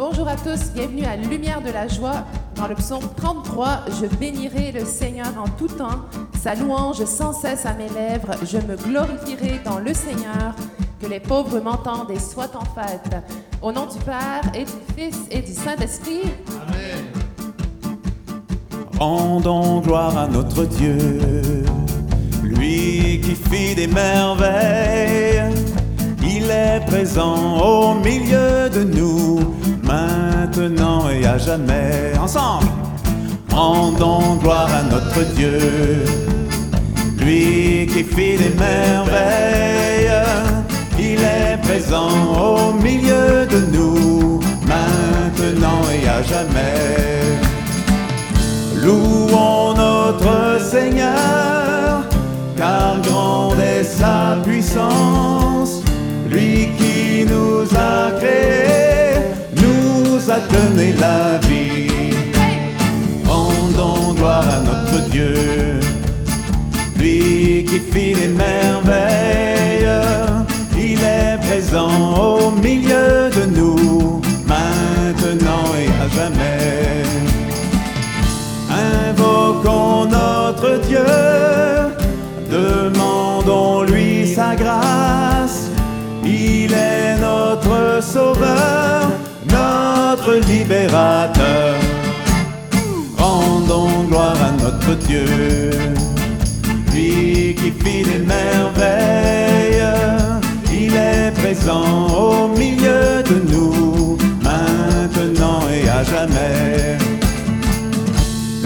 Bonjour à tous, bienvenue à Lumière de la joie. Dans le psaume 33, je bénirai le Seigneur en tout temps, sa louange sans cesse à mes lèvres, je me glorifierai dans le Seigneur, que les pauvres m'entendent et soient en fête. Au nom du Père et du Fils et du Saint-Esprit. Amen. Rendons gloire à notre Dieu, lui qui fit des merveilles. Il est présent au milieu Ensemble, rendons gloire à notre Dieu, lui qui fit des merveilles. Il est présent au milieu de nous, maintenant et à jamais. Louons notre Seigneur, car grande est sa puissance. Lui qui nous a créés, nous a donné la vie. Rendons gloire à notre Dieu, lui qui fit les merveilles. Il est présent au milieu de nous, maintenant et à jamais. Invoquons notre Dieu, demandons-lui sa grâce. Il est notre sauveur, libérateur. Rendons gloire à notre Dieu, lui qui fit des merveilles. Il est présent au milieu de nous, maintenant et à jamais.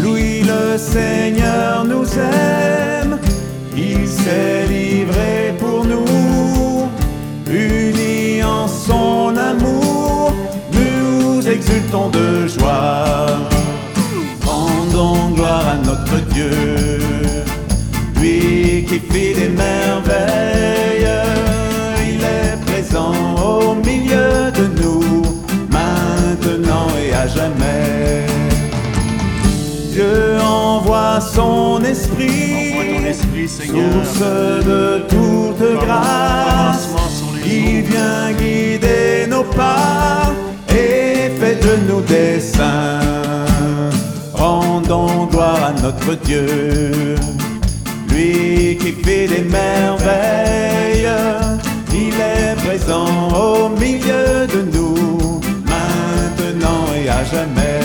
Louis le Seigneur nous aime, il s'est livré pour nous, exultons de joie. Rendons gloire à notre Dieu, lui qui fit des merveilles, il est présent au milieu de nous, maintenant et à jamais. Dieu envoie son esprit, Envoie ton esprit, Seigneur. source de toute grâce. Il vient guider nos pas de nous des saints. Rendons gloire à notre Dieu, lui qui fait des merveilles. Il est présent au milieu de nous, maintenant et à jamais.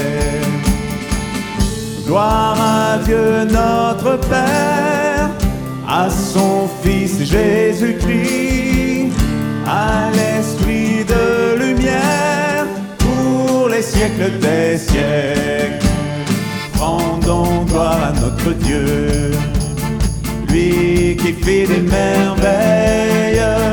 Gloire à Dieu notre Père, à son Fils Jésus-Christ, à siècles des siècles. Rendons gloire à notre Dieu, lui qui fait des merveilles.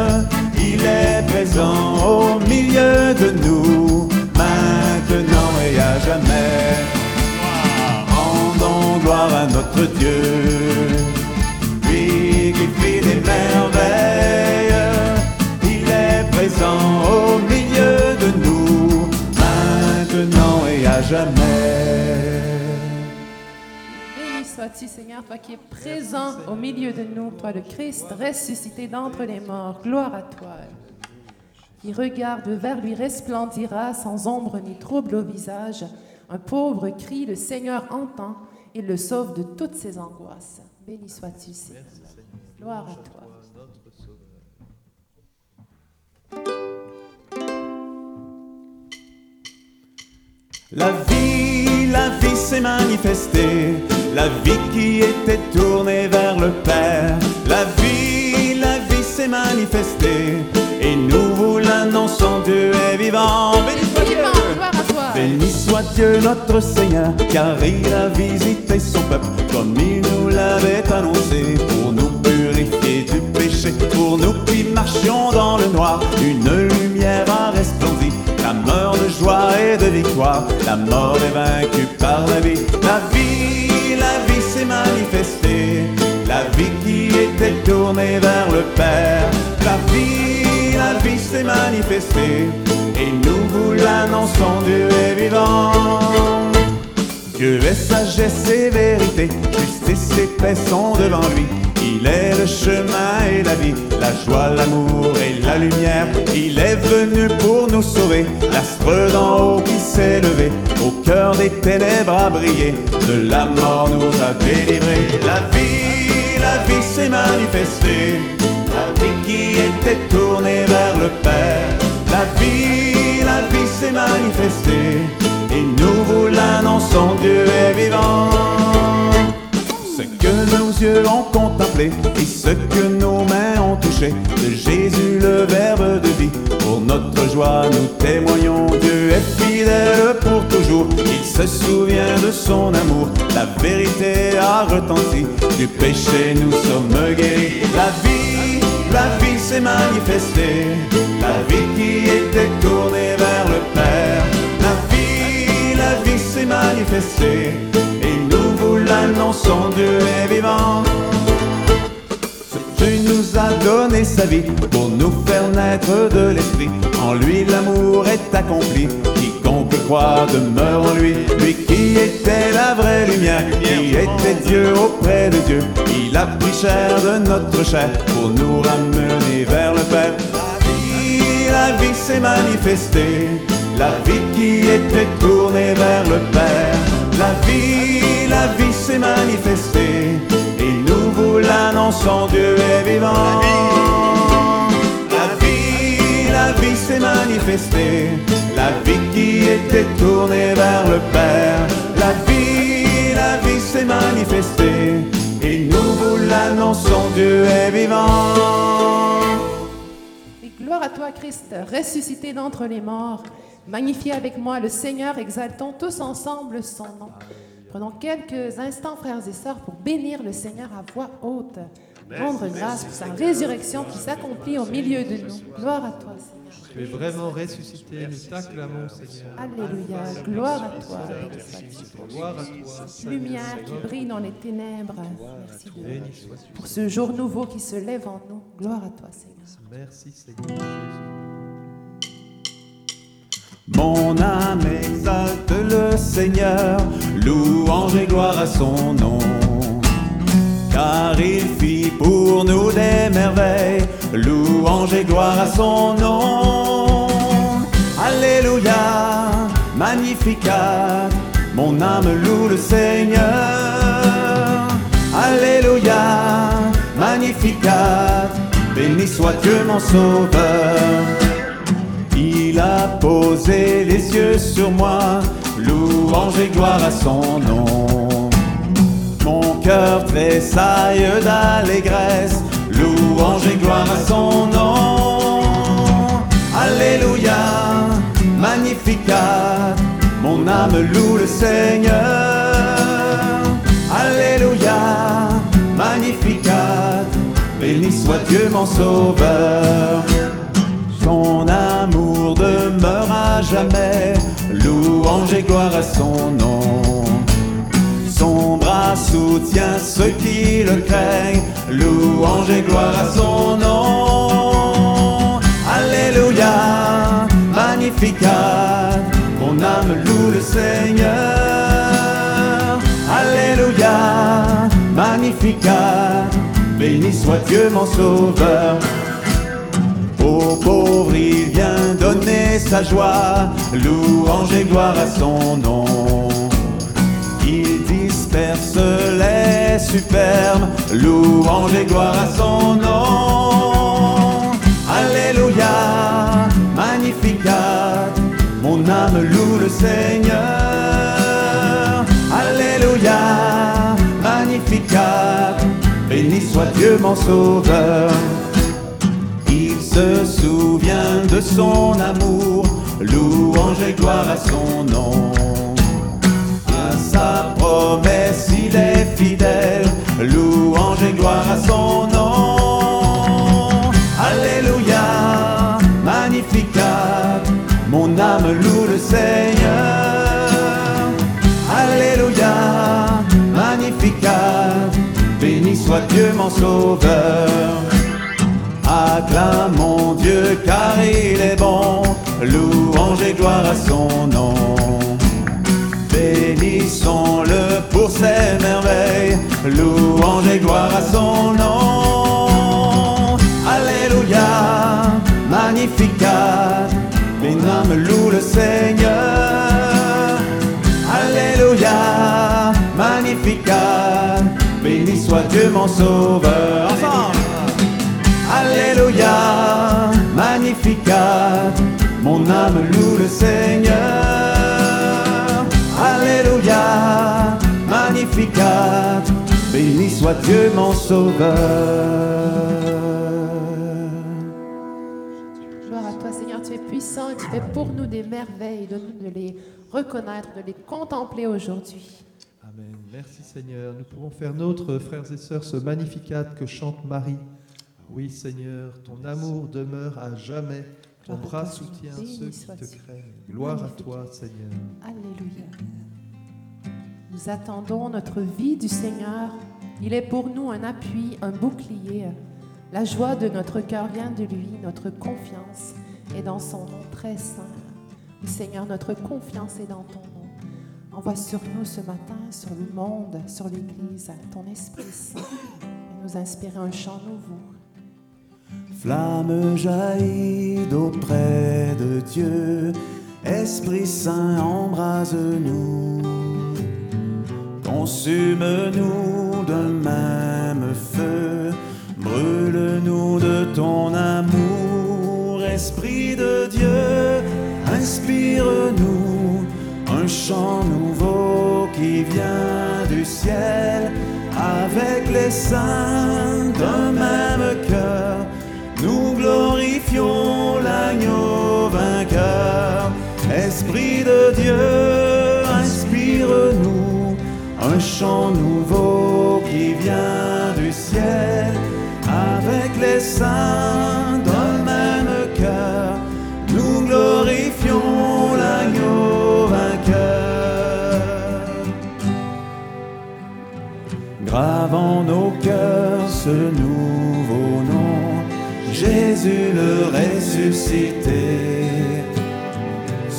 Au milieu de nous, toi le Christ ressuscité d'entre les morts. Gloire à toi. Qui regarde vers lui resplendira sans ombre ni trouble au visage. Un pauvre crie, le Seigneur entend, il le sauve de toutes ses angoisses. Béni sois-tu, Seigneur. Gloire à toi. La vie, la vie s'est manifestée, la vie qui était tournée vers le Père. La vie, la vie s'est manifestée, et nous vous l'annonçons, Dieu est vivant. Béni soit Dieu. Béni soit Dieu notre Seigneur, car il a visité son peuple comme il nous l'avait annoncé, pour nous purifier du péché, pour nous qui marchions dans le noir, une lumière a resplendi, la mort de joie et de victoire, la mort est vaincue par la vie, la vie, la vie qui était tournée vers le Père, la vie, la vie s'est manifestée, et nous vous l'annonçons, Dieu est vivant. Dieu est sagesse et vérité, justice et paix sont devant lui. Il est le chemin et la vie, la joie, l'amour et la lumière. Il est venu pour nous sauver, l'astre d'en haut qui s'est levé, au cœur des ténèbres a brillé, de la mort nous a délivrés. La vie, la vie s'est manifestée, la vie qui était tournée vers le Père. La vie, la vie s'est manifestée, et nous vous l'annonçons, Dieu est vivant. Contemplé et ce que nos mains ont touché de Jésus le Verbe de vie. Pour notre joie, nous témoignons Dieu est fidèle pour toujours. Il se souvient de son amour. La vérité a retenti. Du péché, nous sommes guéris. La vie, la vie s'est manifestée. La vie qui était tournée vers le Père. La vie, la vie s'est manifestée. Vous l'annonçons, Dieu est vivant. Dieu nous a donné sa vie pour nous faire naître de l'esprit. En lui l'amour est accompli. Quiconque croit demeure en lui. Lui qui était la vraie lumière, qui était Dieu auprès de Dieu. Il a pris chair de notre chair pour nous ramener vers le Père. La vie, la vie s'est manifestée. La vie qui était tournée vers le Père. La vie, la vie s'est manifestée. Et nous vous l'annonçons, Dieu est vivant. La vie, la vie s'est manifestée. La vie qui était tournée vers le Père. La vie, la vie s'est manifestée. Et nous vous l'annonçons, Dieu est vivant. Et gloire à toi, Christ, ressuscité d'entre les morts. Magnifiez avec moi le Seigneur, exaltons tous ensemble son nom. Prenons quelques instants, frères et sœurs, pour bénir le Seigneur à voix haute. Rendre grâce pour sa résurrection qui s'accomplit au milieu de nous. Gloire à toi, Seigneur. Tu es vraiment ressuscité, nous t'acclamons, Seigneur. Alléluia. Gloire à toi. Gloire à toi. Seigneur. Lumière qui brille dans les ténèbres. Merci de- pour ce jour nouveau qui se lève en nous. Gloire à toi, Seigneur. Merci, Seigneur Jésus. Mon âme exalte le Seigneur, louange et gloire à son nom. Car il fit pour nous des merveilles, louange et gloire à son nom. Alléluia, magnificat, mon âme loue le Seigneur. Alléluia, magnificat, béni soit Dieu mon sauveur. Il a posé les yeux sur moi, louange et gloire à son nom. Mon cœur tressaille d'allégresse, louange et gloire à son nom. Alléluia, magnificat, mon âme loue le Seigneur. Alléluia, magnificat, béni soit Dieu mon sauveur. Son amour demeure à jamais, louange et gloire à son nom. Son bras soutient ceux qui le craignent, louange et gloire à son nom. Alléluia, magnificat, mon âme loue le Seigneur. Alléluia, magnificat, béni soit Dieu mon sauveur. Aux pauvres il vient donner sa joie, louange et gloire à son nom. Il disperse les superbes, louange et gloire à son nom. Alléluia, magnificat, mon âme loue le Seigneur. Alléluia, magnificat, béni soit Dieu mon sauveur. Se souvient de son amour, louange et gloire à son nom. À sa promesse, il est fidèle, louange et gloire à son nom. Alléluia, magnificat, mon âme loue le Seigneur. Alléluia, magnificat, béni soit Dieu mon sauveur acclamons Dieu car il est bon, louange et gloire à son nom. Bénissons-le pour ses merveilles, louange et gloire à son nom. Alléluia, magnificat, mes âmes louent le Seigneur. Alléluia, magnificat, béni soit Dieu mon sauveur. Ensemble. Alléluia, Magnificat, mon âme loue le Seigneur. Alléluia, Magnificat, béni soit Dieu mon sauveur. Gloire à toi, Seigneur, tu es puissant et tu fais pour nous des merveilles. Donne-nous de les reconnaître, de les contempler aujourd'hui. Amen. Merci Seigneur. Nous pouvons faire nôtre, frères et sœurs, ce magnificat que chante Marie. Oui Seigneur, ton amour demeure à jamais. Ton bras soutient ceux qui te craignent. Gloire à toi Seigneur. Alléluia. Nous attendons notre vie du Seigneur. Il est pour nous un appui, un bouclier. La joie de notre cœur vient de lui. Notre confiance est dans son nom très saint. Oui, Seigneur, notre confiance est dans ton nom. Envoie sur nous ce matin, sur le monde, sur l'Église, ton Esprit Saint et nous inspirer un chant nouveau. Flamme jaillit d'auprès de Dieu, Esprit Saint embrase-nous, consume-nous d'un même feu, brûle-nous de ton amour, Esprit de Dieu, inspire-nous. Un chant nouveau qui vient du ciel, avec les saints d'un même Esprit de Dieu, inspire-nous un chant nouveau qui vient du ciel, avec les saints d'un même cœur, nous glorifions l'agneau vainqueur. Grave nos cœurs ce nouveau nom, Jésus le ressuscité.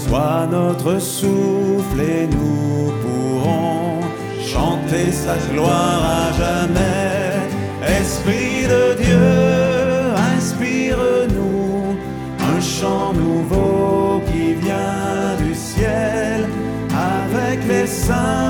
Sois notre souffle et nous pourrons chanter sa gloire à jamais. Esprit de Dieu, inspire-nous un chant nouveau qui vient du ciel avec les saints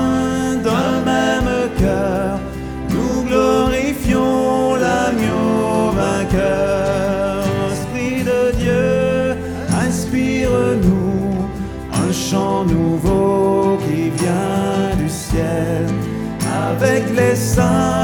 avec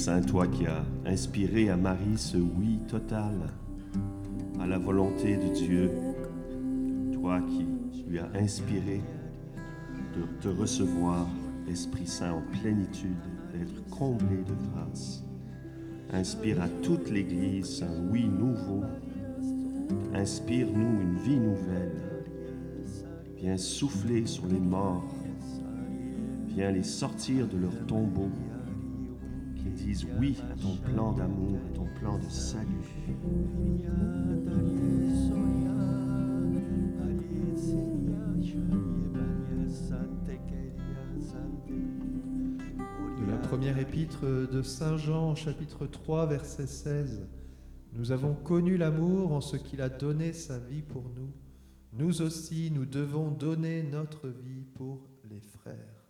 Saint, toi qui as inspiré à Marie ce oui total à la volonté de Dieu, toi qui lui as inspiré te recevoir, Esprit Saint, en plénitude, d'être comblé de grâce. Inspire à toute l'Église un oui nouveau. Inspire-nous une vie nouvelle. Viens souffler sur les morts. Viens les sortir de leur tombeau qu'ils disent oui à ton plan d'amour, à ton plan de salut. De la première épître de Saint Jean, chapitre 3, verset 16. Nous avons connu l'amour en ce qu'il a donné sa vie pour nous. Nous aussi, nous devons donner notre vie pour les frères.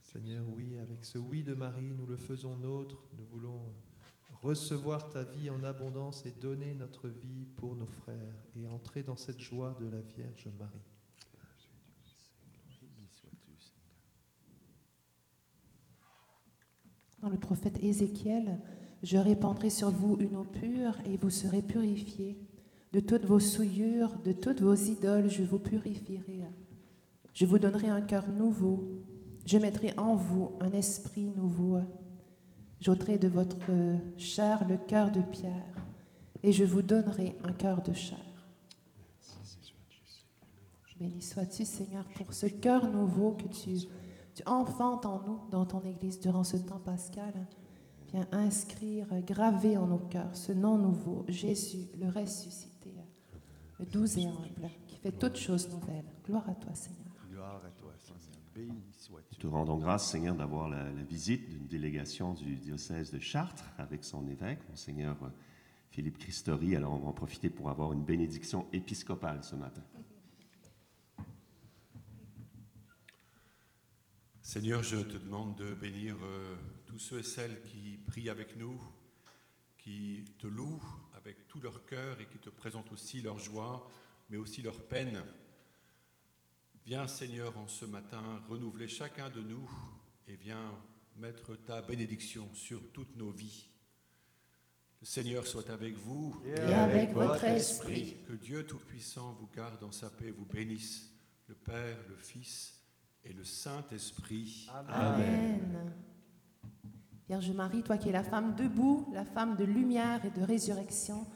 Seigneur, oui, avec ce oui de Marie, nous le faisons nôtre. Nous voulons recevoir ta vie en abondance et donner notre vie pour nos frères et entrer dans cette joie de la Vierge Marie. Dans le prophète Ézéchiel, je répandrai sur vous une eau pure et vous serez purifiés. De toutes vos souillures, de toutes vos idoles, je vous purifierai. Je vous donnerai un cœur nouveau. Je mettrai en vous un esprit nouveau. J'ôterai de votre chair le cœur de pierre et je vous donnerai un cœur de chair. Béni sois-tu, Seigneur, pour ce cœur nouveau que tu, tu enfantes en nous dans ton Église durant ce temps pascal. Viens inscrire, graver en nos cœurs ce nom nouveau, Jésus, le ressuscité, le doux et humble, qui fait toutes choses nouvelles. Gloire à toi, Seigneur. Gloire à toi, Seigneur. Béni sois-tu. Te rendons grâce, Seigneur, d'avoir la, la visite d'une délégation du diocèse de Chartres avec son évêque, Monseigneur Philippe Christori. Alors, on va en profiter pour avoir une bénédiction épiscopale ce matin. Seigneur, je te demande de bénir euh, tous ceux et celles qui prient avec nous, qui te louent avec tout leur cœur et qui te présentent aussi leur joie, mais aussi leur peine. Viens, Seigneur, en ce matin, renouveler chacun de nous et viens mettre ta bénédiction sur toutes nos vies. Le Seigneur soit avec vous Et avec votre esprit. que Dieu Tout-Puissant vous garde en sa paix, vous bénisse, le Père, le Fils et le Saint-Esprit. Amen. Vierge Marie, toi qui es la femme debout, la femme de lumière et de résurrection,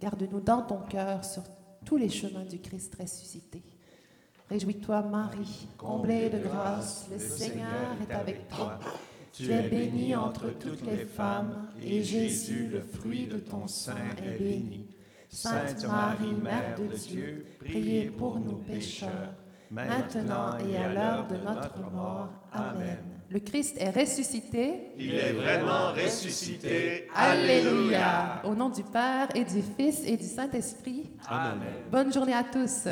garde-nous dans ton cœur sur tous les chemins du Christ ressuscité. Réjouis-toi, Marie, comblée de grâce, le Seigneur est avec toi. Tu es bénie entre toutes les femmes, et Jésus, le fruit de ton sein, est béni. Sainte Marie, Mère de Dieu, priez pour nous pécheurs, maintenant et à l'heure de notre mort. Amen. Le Christ est ressuscité. Il est vraiment ressuscité. Alléluia. Au nom du Père et du Fils et du Saint-Esprit. Amen. Bonne journée à tous.